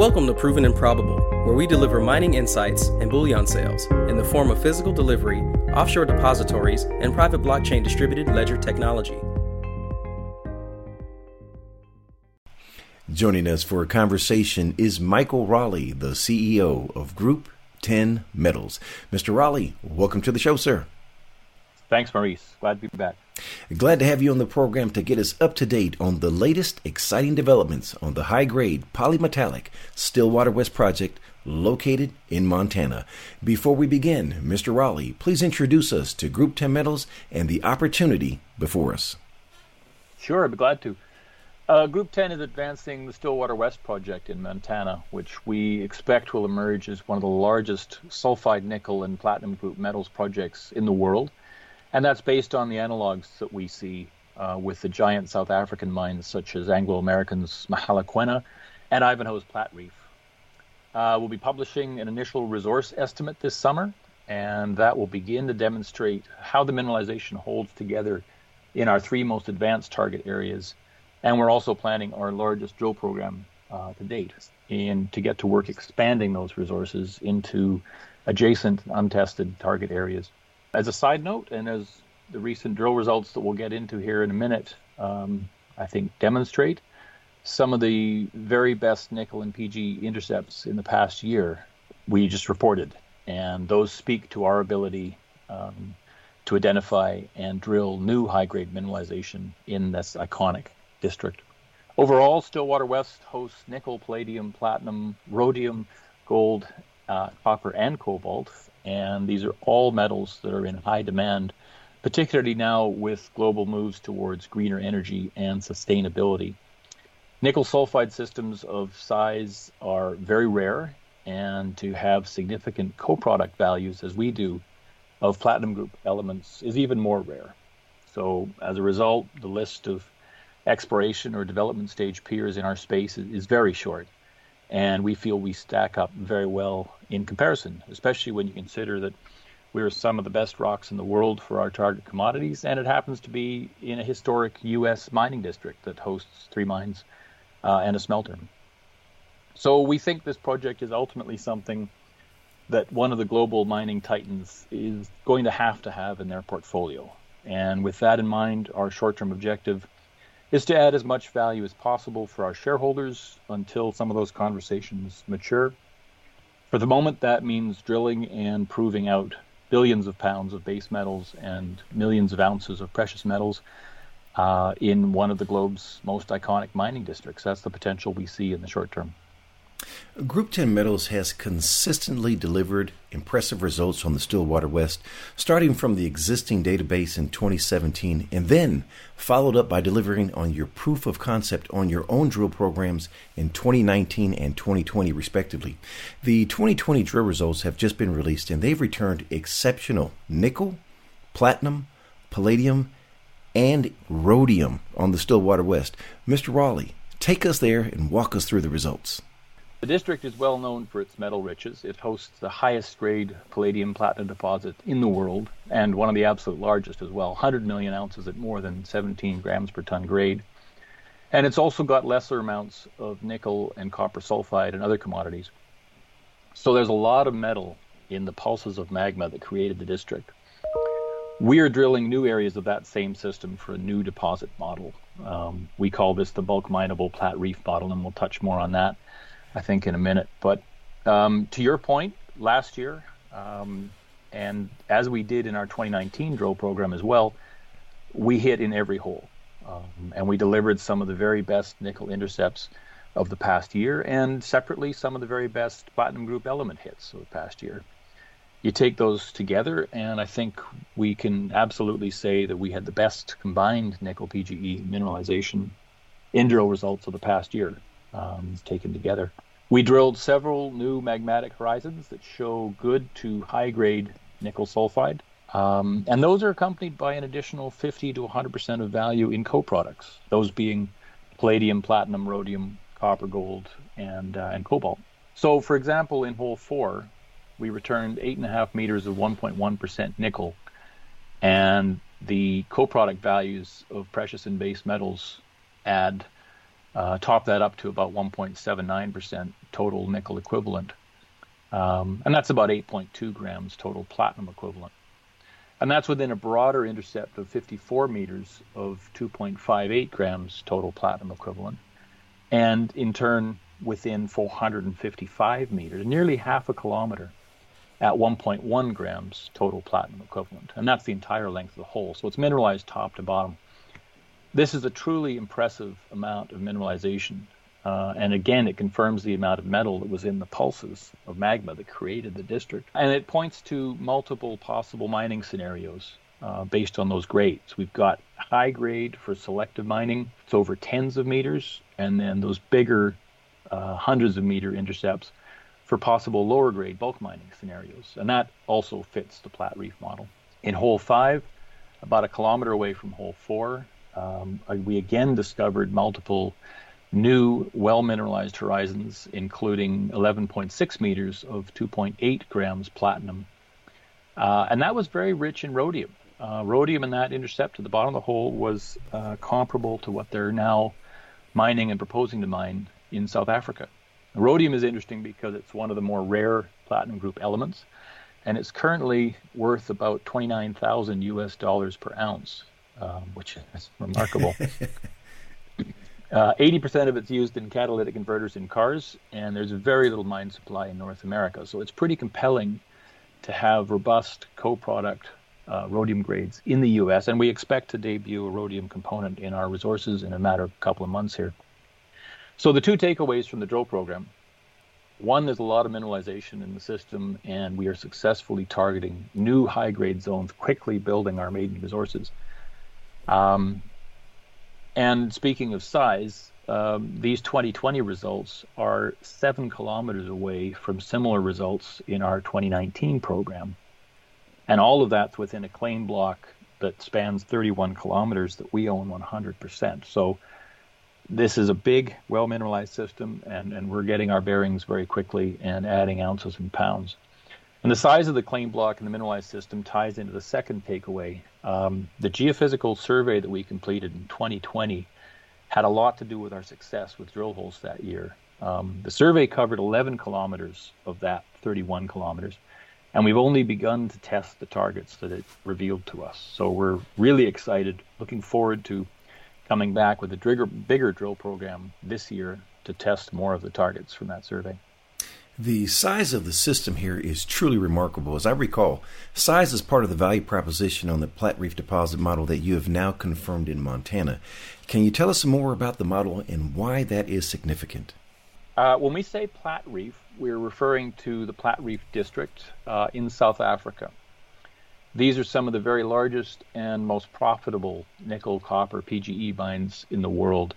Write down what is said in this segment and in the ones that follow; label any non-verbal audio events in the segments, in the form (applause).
Welcome to Proven and Probable, where we deliver mining insights and bullion sales in the form of physical delivery, offshore depositories, and private blockchain distributed ledger technology. Joining us for a conversation is Michael Rowley, the CEO of Group 10 Metals. Mr. Rowley, welcome to the show, sir. Thanks, Maurice. Glad to be back. Glad to have you on the program to get us up to date on the latest exciting developments on the high grade polymetallic Stillwater West project located in Montana. Before we begin, Mr. Rowley, please introduce us to Group 10 Metals and the opportunity before us. Sure, I'd be glad to. Uh, Group 10 is advancing the Stillwater West project in Montana, which we expect will emerge as one of the largest sulfide nickel and platinum group metals projects in the world. And that's based on the analogs that we see uh, with the giant South African mines such as Anglo American's Mogalakwena and Ivanhoe's Platreef. Uh, we'll be publishing an initial resource estimate this summer, and that will begin to demonstrate how the mineralization holds together in our three most advanced target areas and we're also planning our largest drill program uh, to date and to get to work expanding those resources into adjacent untested target areas. As a side note, and as the recent drill results that we'll get into here in a minute, um, I think demonstrate some of the very best nickel and PG intercepts in the past year we just reported. And those speak to our ability um, to identify and drill new high grade mineralization in this iconic district. Overall, Stillwater West hosts nickel, palladium, platinum, rhodium, gold, uh, copper, and cobalt, and these are all metals that are in high demand, particularly now with global moves towards greener energy and sustainability. Nickel sulfide systems of size are very rare, and to have significant co-product values, as we do, of platinum group elements is even more rare. So, as a result, the list of exploration or development stage peers in our space is, is very short. And we feel we stack up very well in comparison, especially when you consider that we're some of the best rocks in the world for our target commodities, and it happens to be in a historic U.S. mining district that hosts three mines uh, and a smelter. So we think this project is ultimately something that one of the global mining titans is going to have to have in their portfolio. And with that in mind, our short term objective is to add as much value as possible for our shareholders until some of those conversations mature. For the moment, that means drilling and proving out billions of pounds of base metals and millions of ounces of precious metals uh, in one of the globe's most iconic mining districts. That's the potential we see in the short term. Group 10 Metals has consistently delivered impressive results on the Stillwater West, starting from the existing database in 2017 and then followed up by delivering on your proof of concept on your own drill programs in 2019 and 2020, respectively. The 2020 drill results have just been released and they've returned exceptional nickel, platinum, palladium, and rhodium on the Stillwater West. Mr. Rowley, take us there and walk us through the results. The district is well known for its metal riches. It hosts the highest grade palladium platinum deposit in the world and one of the absolute largest as well 100 million ounces at more than 17 grams per ton grade. And it's also got lesser amounts of nickel and copper sulfide and other commodities. So there's a lot of metal in the pulses of magma that created the district. We are drilling new areas of that same system for a new deposit model. Um, we call this the bulk mineable Platreef model, and we'll touch more on that I think, in a minute. But um, to your point, last year, um, and as we did in our 2019 drill program as well, we hit in every hole. Um, and we delivered some of the very best nickel intercepts of the past year, and separately, some of the very best platinum group element hits of the past year. You take those together, and I think we can absolutely say that we had the best combined nickel PGE mineralization in drill results of the past year um, taken together. We drilled several new magmatic horizons that show good to high grade nickel sulfide. Um, and those are accompanied by an additional 50 to 100% of value in co-products, those being palladium, platinum, rhodium, copper, gold, and, uh, and cobalt. So, for example, in hole four, we returned 8.5 meters of 1.1% nickel, and the co-product values of precious and base metals add Uh, top that up to about 1.79% total nickel equivalent. Um, and that's about 8.2 grams total platinum equivalent. And that's within a broader intercept of 54 meters of 2.58 grams total platinum equivalent. And in turn, within 455 meters, nearly half a kilometer, at 1.1 grams total platinum equivalent. And that's the entire length of the hole. So it's mineralized top to bottom. This is a truly impressive amount of mineralization. Uh, and again, it confirms the amount of metal that was in the pulses of magma that created the district. And it points to multiple possible mining scenarios uh, based on those grades. We've got high grade for selective mining, it's over tens of meters, and then those bigger uh, hundreds of meter intercepts for possible lower grade bulk mining scenarios. And that also fits the Platreef model. In hole five, about a kilometer away from hole four, um, we again discovered multiple new well mineralized horizons, including 11.6 meters of 2.8 grams platinum. Uh, and that was very rich in rhodium. Uh, rhodium in that intercept at the bottom of the hole was uh, comparable to what they're now mining and proposing to mine in South Africa. Rhodium is interesting because it's one of the more rare platinum group elements, and it's currently worth about 29,000 US dollars per ounce, um, which is remarkable. (laughs) Uh, 80% of it's used in catalytic converters in cars, and there's very little mine supply in North America. So it's pretty compelling to have robust co-product uh, rhodium grades in the U.S., and we expect to debut a rhodium component in our resources in a matter of a couple of months here. So the two takeaways from the drill program: one, there's a lot of mineralization in the system, and we are successfully targeting new high-grade zones, quickly building our maiden resources. Um, and speaking of size, um, these 2020 results are seven kilometers away from similar results in our 2019 program. And all of that's within a claim block that spans 31 kilometers that we own 100%. So this is a big, well mineralized system, and, and we're getting our bearings very quickly and adding ounces and pounds. And the size of the claim block in the mineralized system ties into the second takeaway. Um, the geophysical survey that we completed in 2020 had a lot to do with our success with drill holes that year. Um, the survey covered 11 kilometers of that 31 kilometers, and we've only begun to test the targets that it revealed to us. So we're really excited, looking forward to coming back with a bigger, bigger drill program this year to test more of the targets from that survey. The size of the system here is truly remarkable. As I recall, size is part of the value proposition on the Platreef deposit model that you have now confirmed in Montana. Can you tell us more about the model and why that is significant? Uh, when we say Platreef, we're referring to the Platreef district uh, in South Africa. These are some of the very largest and most profitable nickel, copper, PGE mines in the world.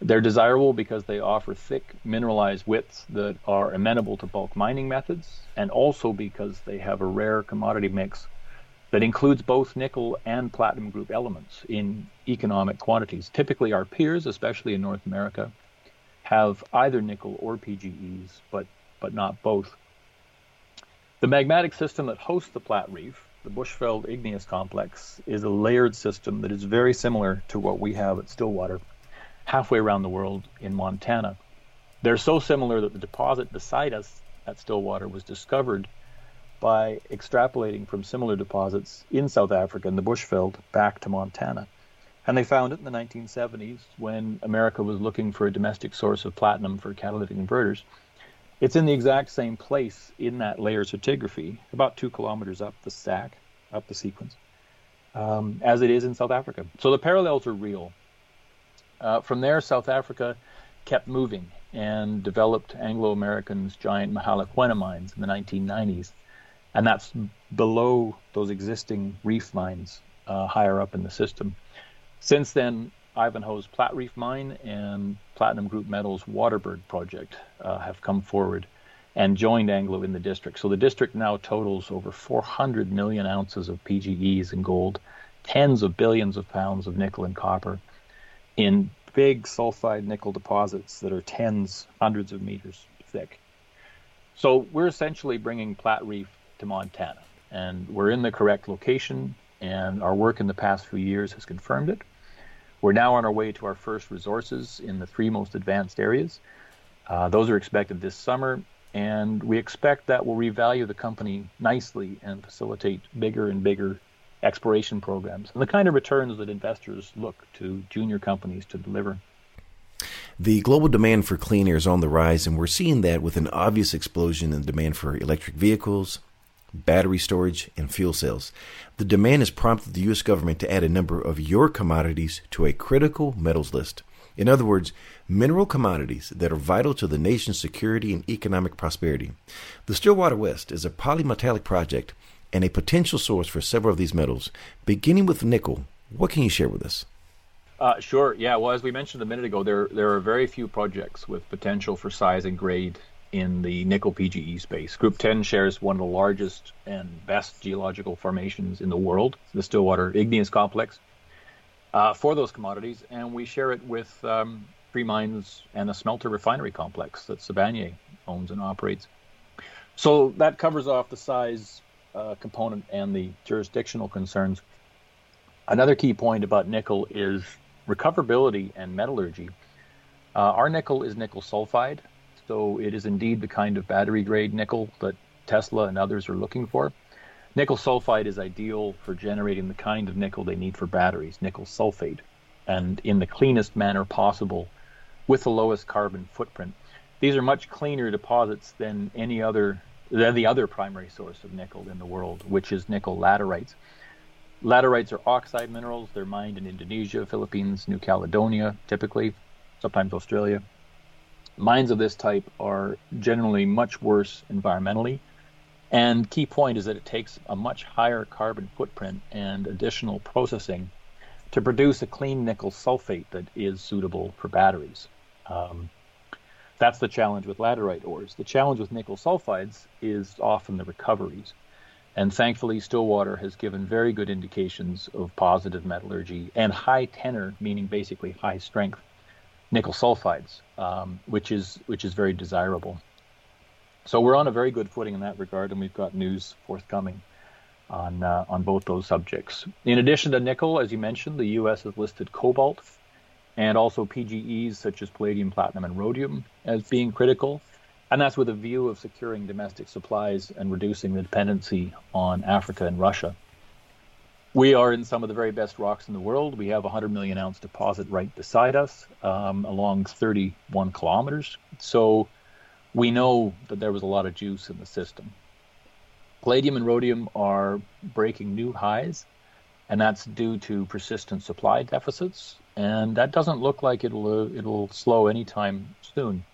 They're desirable because they offer thick mineralized widths that are amenable to bulk mining methods, and also because they have a rare commodity mix that includes both nickel and platinum group elements in economic quantities. Typically, our peers, especially in North America, have either nickel or PGEs, but, but not both. The magmatic system that hosts the Platreef, the Bushveld Igneous Complex, is a layered system that is very similar to what we have at Stillwater halfway around the world in Montana. They're so similar that the deposit beside us at Stillwater was discovered by extrapolating from similar deposits in South Africa in the Bushveld back to Montana. And they found it in the 1970s when America was looking for a domestic source of platinum for catalytic converters. It's in the exact same place in that layer stratigraphy, about two kilometers up the stack, up the sequence, um, as it is in South Africa. So the parallels are real. Uh, from there, South Africa kept moving and developed Anglo American's giant Mogalakwena mines in the 1990s. And that's below those existing reef mines uh, higher up in the system. Since then, Ivanhoe's Platreef mine and Platinum Group Metals Waterberg project uh, have come forward and joined Anglo in the district. So the district now totals over 400 million ounces of PGEs and gold, tens of billions of pounds of nickel and copper, in big sulfide nickel deposits that are tens, hundreds of meters thick. So we're essentially bringing Platreef to Montana, and we're in the correct location, and our work in the past few years has confirmed it. We're now on our way to our first resources in the three most advanced areas. Uh, those are expected this summer, and we expect that will revalue the company nicely and facilitate bigger and bigger exploration programs and the kind of returns that investors look to junior companies to deliver. The global demand for clean air is on the rise, and we're seeing that with an obvious explosion in demand for electric vehicles, battery storage, and fuel cells. The demand has prompted the U.S. government to add a number of your commodities to a critical metals list. In other words, mineral commodities that are vital to the nation's security and economic prosperity. The Stillwater West is a polymetallic project and a potential source for several of these metals, beginning with nickel. What can you share with us? Uh, sure. Yeah. Well, as we mentioned a minute ago, there there are very few projects with potential for size and grade in the nickel PGE space. Group 10 shares one of the largest and best geological formations in the world, the Stillwater Igneous Complex, uh, for those commodities, and we share it with um, three mines and a smelter refinery complex that Sibanye owns and operates. So that covers off the size uh, component and the jurisdictional concerns. Another key point about nickel is recoverability and metallurgy. Uh, our nickel is nickel sulfide, so it is indeed the kind of battery grade nickel that Tesla and others are looking for. Nickel sulfide is ideal for generating the kind of nickel they need for batteries, nickel sulfate, and in the cleanest manner possible with the lowest carbon footprint. These are much cleaner deposits than any other than the other primary source of nickel in the world, which is nickel laterites. Laterites are oxide minerals. They're mined in Indonesia, Philippines, New Caledonia, typically, sometimes Australia. Mines of this type are generally much worse environmentally. And key point is that it takes a much higher carbon footprint and additional processing to produce a clean nickel sulfate that is suitable for batteries. Um, that's the challenge with laterite ores. The challenge with nickel sulfides is often the recoveries. And thankfully, Stillwater has given very good indications of positive metallurgy and high tenor, meaning basically high strength nickel sulfides, um, which is which is very desirable. So we're on a very good footing in that regard, and we've got news forthcoming on uh, on both those subjects. In addition to nickel, as you mentioned, the U.S. has listed cobalt and also PGEs such as palladium, platinum, and rhodium as being critical and that's with a view of securing domestic supplies and reducing the dependency on Africa and Russia. We are in some of the very best rocks in the world. We have a 100 million ounce deposit right beside us um, along 31 kilometers. So we know that there was a lot of juice in the system. Palladium and rhodium are breaking new highs, and that's due to persistent supply deficits. And that doesn't look like it'll uh, it'll slow anytime soon.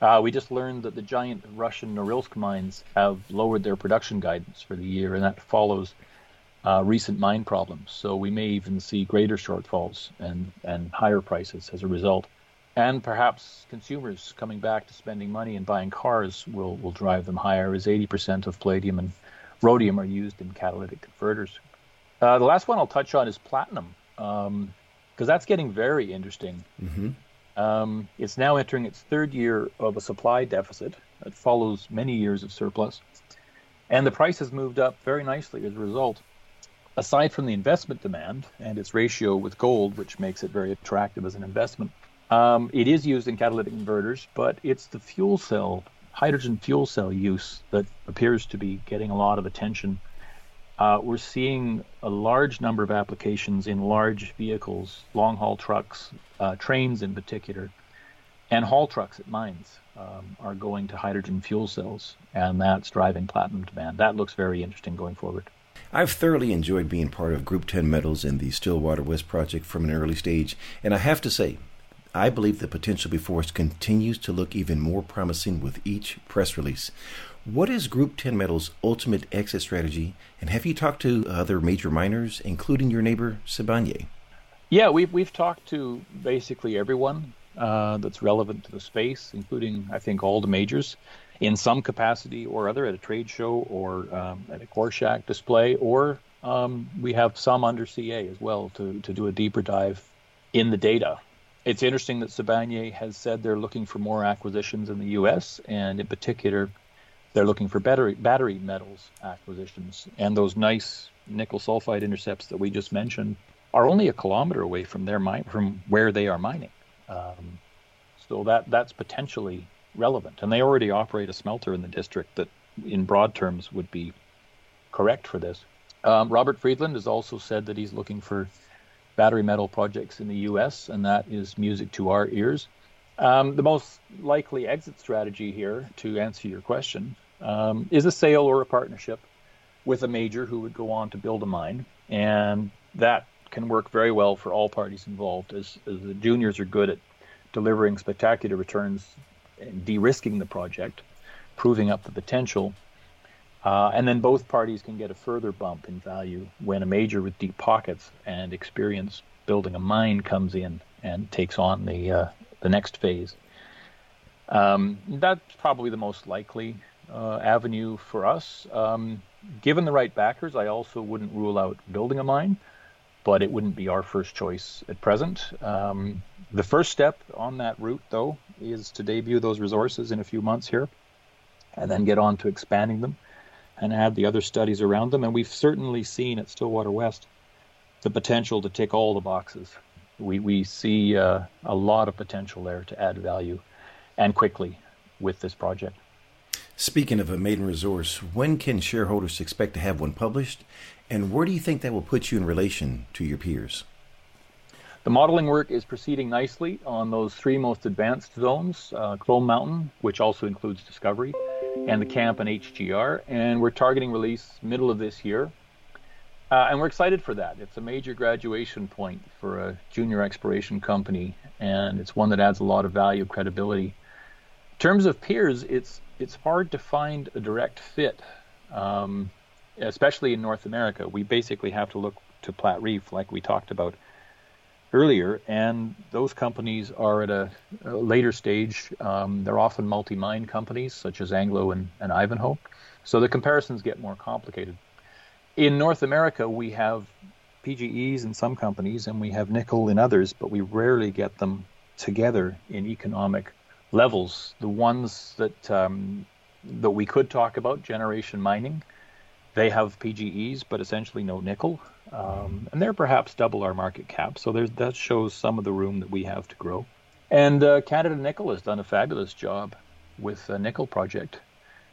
Uh, we just learned that the giant Russian Norilsk mines have lowered their production guidance for the year, and that follows uh, recent mine problems. So we may even see greater shortfalls and, and higher prices as a result. And perhaps consumers coming back to spending money and buying cars will, will drive them higher, as 80% of palladium and rhodium are used in catalytic converters. Uh, the last one I'll touch on is platinum, because that's getting very interesting. Mm-hmm. Um, it's now entering its third year of a supply deficit that follows many years of surplus. And the price has moved up very nicely as a result. Aside from the investment demand and its ratio with gold, which makes it very attractive as an investment, um, it is used in catalytic converters, but it's the fuel cell, hydrogen fuel cell use that appears to be getting a lot of attention uh, we're seeing a large number of applications in large vehicles, long haul trucks, uh, trains in particular, and haul trucks at mines um, are going to hydrogen fuel cells, and that's driving platinum demand. That looks very interesting going forward. I've thoroughly enjoyed being part of Group 10 Metals and the Stillwater West project from an early stage, and I have to say, I believe the potential before us continues to look even more promising with each press release. What is Group 10 Metals' ultimate exit strategy, and have you talked to other major miners, including your neighbor Sibanye? Yeah, we've we've talked to basically everyone uh, that's relevant to the space, including I think all the majors, in some capacity or other at a trade show or um, at a core shack display, or um, we have some under CA as well to to do a deeper dive in the data. It's interesting that Sibanye has said they're looking for more acquisitions in the U.S. and in particular they're looking for battery battery metals acquisitions, and those nice nickel sulfide intercepts that we just mentioned are only a kilometer away from their mine, from where they are mining. Um, so that that's potentially relevant, and they already operate a smelter in the district that, in broad terms, would be correct for this. Um, Robert Friedland has also said that he's looking for battery metal projects in the U.S., and that is music to our ears. Um, the most likely exit strategy here, to answer your question, um, is a sale or a partnership with a major who would go on to build a mine, and that can work very well for all parties involved, as, as the juniors are good at delivering spectacular returns and de-risking the project, proving up the potential. Uh, and then both parties can get a further bump in value when a major with deep pockets and experience building a mine comes in and takes on the uh, the next phase. Um, that's probably the most likely uh, avenue for us. Um, given the right backers, I also wouldn't rule out building a mine, but it wouldn't be our first choice at present. Um, the first step on that route, though, is to debut those resources in a few months here, and then get on to expanding them and add the other studies around them. And we've certainly seen at Stillwater West the potential to tick all the boxes. We, we see uh, a lot of potential there to add value and quickly with this project. Speaking of a maiden resource, when can shareholders expect to have one published, and where do you think that will put you in relation to your peers? The modeling work is proceeding nicely on those three most advanced zones uh, Clone Mountain, which also includes Discovery, and the camp and HGR. And we're targeting release middle of this year. Uh, and we're excited for that. It's a major graduation point for a junior exploration company, and it's one that adds a lot of value, credibility. In terms of peers, it's it's hard to find a direct fit, um, especially in North America. We basically have to look to Platreef, like we talked about earlier, and those companies are at a, a later stage. Um, they're often multi-mine companies, such as Anglo and, and Ivanhoe. So the comparisons get more complicated. In North America, we have PGEs in some companies, and we have nickel in others, but we rarely get them together in economic levels. The ones that um, that we could talk about, Generation Mining, they have PGEs, but essentially no nickel. Um, and they're perhaps double our market cap. So that shows some of the room that we have to grow. And uh, Canada Nickel has done a fabulous job with the nickel project.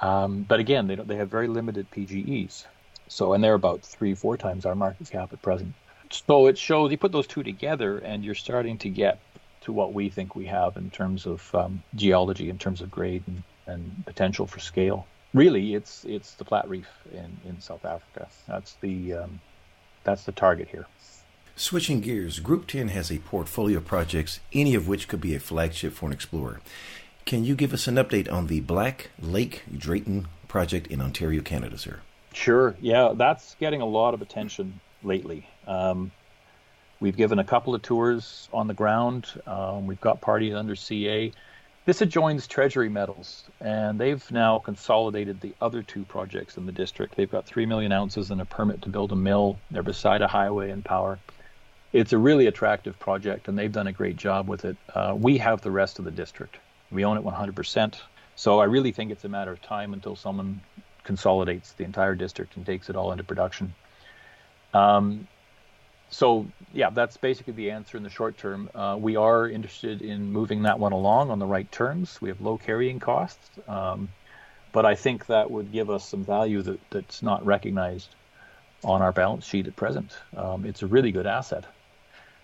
Um, but again, they, they have very limited PGEs. So, and they're about three, four times our market cap at present. So it shows you put those two together, and you're starting to get to what we think we have in terms of um, geology, in terms of grade and, and potential for scale. Really, it's it's the Platreef in, in South Africa. That's the um, that's the target here. Switching gears, Group 10 has a portfolio of projects, any of which could be a flagship for an explorer. Can you give us an update on the Black Lake Drayton project in Ontario, Canada, sir? Sure. Yeah, that's getting a lot of attention lately. Um, we've given a couple of tours on the ground. Um, we've got parties under CA. This adjoins Treasury Metals, and they've now consolidated the other two projects in the district. They've got 3 million ounces and a permit to build a mill. They're beside a highway and power. It's a really attractive project, and they've done a great job with it. Uh, we have the rest of the district. We own it 100%. So I really think it's a matter of time until someone consolidates the entire district and takes it all into production. Um, so yeah, that's basically the answer in the short term. Uh, we are interested in moving that one along on the right terms. We have low carrying costs, um, but I think that would give us some value that, that's not recognized on our balance sheet at present. Um, it's a really good asset.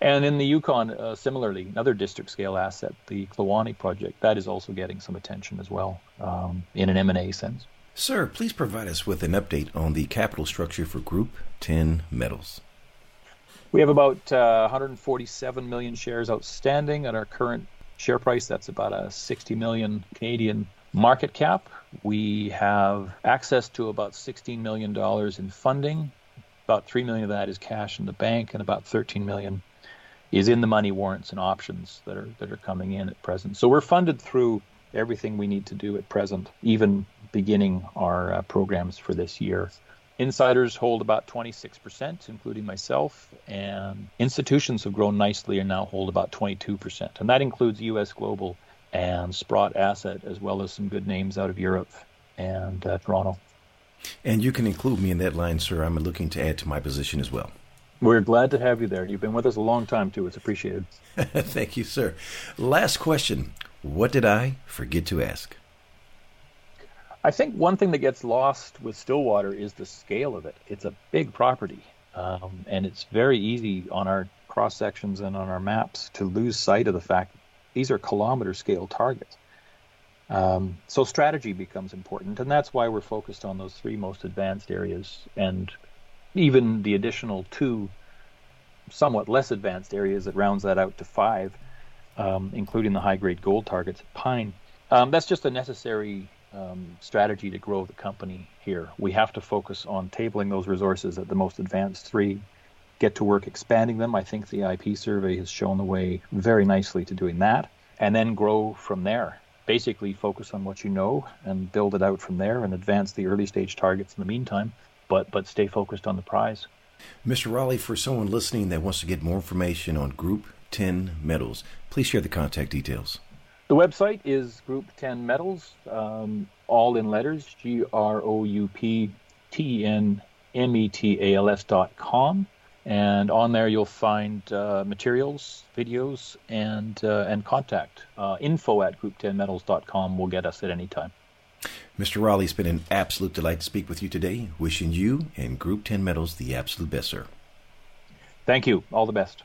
And in the Yukon, uh, similarly, another district scale asset, the Kluane project, that is also getting some attention as well um, in an M&A sense. Sir, please provide us with an update on the capital structure for Group 10 Metals. We have about uh, 147 million shares outstanding at our current share price. That's about a 60 million Canadian market cap. We have access to about 16 million dollars in funding. About 3 million of that is cash in the bank, and about 13 million is in the money warrants and options that are that are coming in at present. So we're funded through everything we need to do at present, even beginning our uh, programs for this year. Insiders hold about 26%, including myself, and institutions have grown nicely and now hold about 22%. And that includes US Global and Sprott Asset, as well as some good names out of Europe and uh, Toronto. And you can include me in that line, sir. I'm looking to add to my position as well. We're glad to have you there. You've been with us a long time, too. It's appreciated. (laughs) Thank you, sir. Last question What did I forget to ask? I think one thing that gets lost with Stillwater is the scale of it. It's a big property, um, and it's very easy on our cross sections and on our maps to lose sight of the fact these are kilometer scale targets. Um, so strategy becomes important, and that's why we're focused on those three most advanced areas and even the additional two somewhat less advanced areas that rounds that out to five, um, including the high grade gold targets at Pine. Um, that's just a necessary um, strategy to grow the company here. We have to focus on tabling those resources at the most advanced three, get to work expanding them. I think the IP survey has shown the way very nicely to doing that, and then grow from there. Basically, focus on what you know and build it out from there and advance the early stage targets in the meantime but but stay focused on the prize. Mr. Rowley, for someone listening that wants to get more information on Group 10 Metals, please share the contact details. The website is Group 10 Metals, um, all in letters, G R O U P T N M E T A L S dot com. And on there you'll find uh, materials, videos, and uh, and contact. Uh, info at group10metals.com will get us at any time. Mr. Rowley, it's been an absolute delight to speak with you today. Wishing you and Group 10 Metals the absolute best, sir. Thank you. All the best.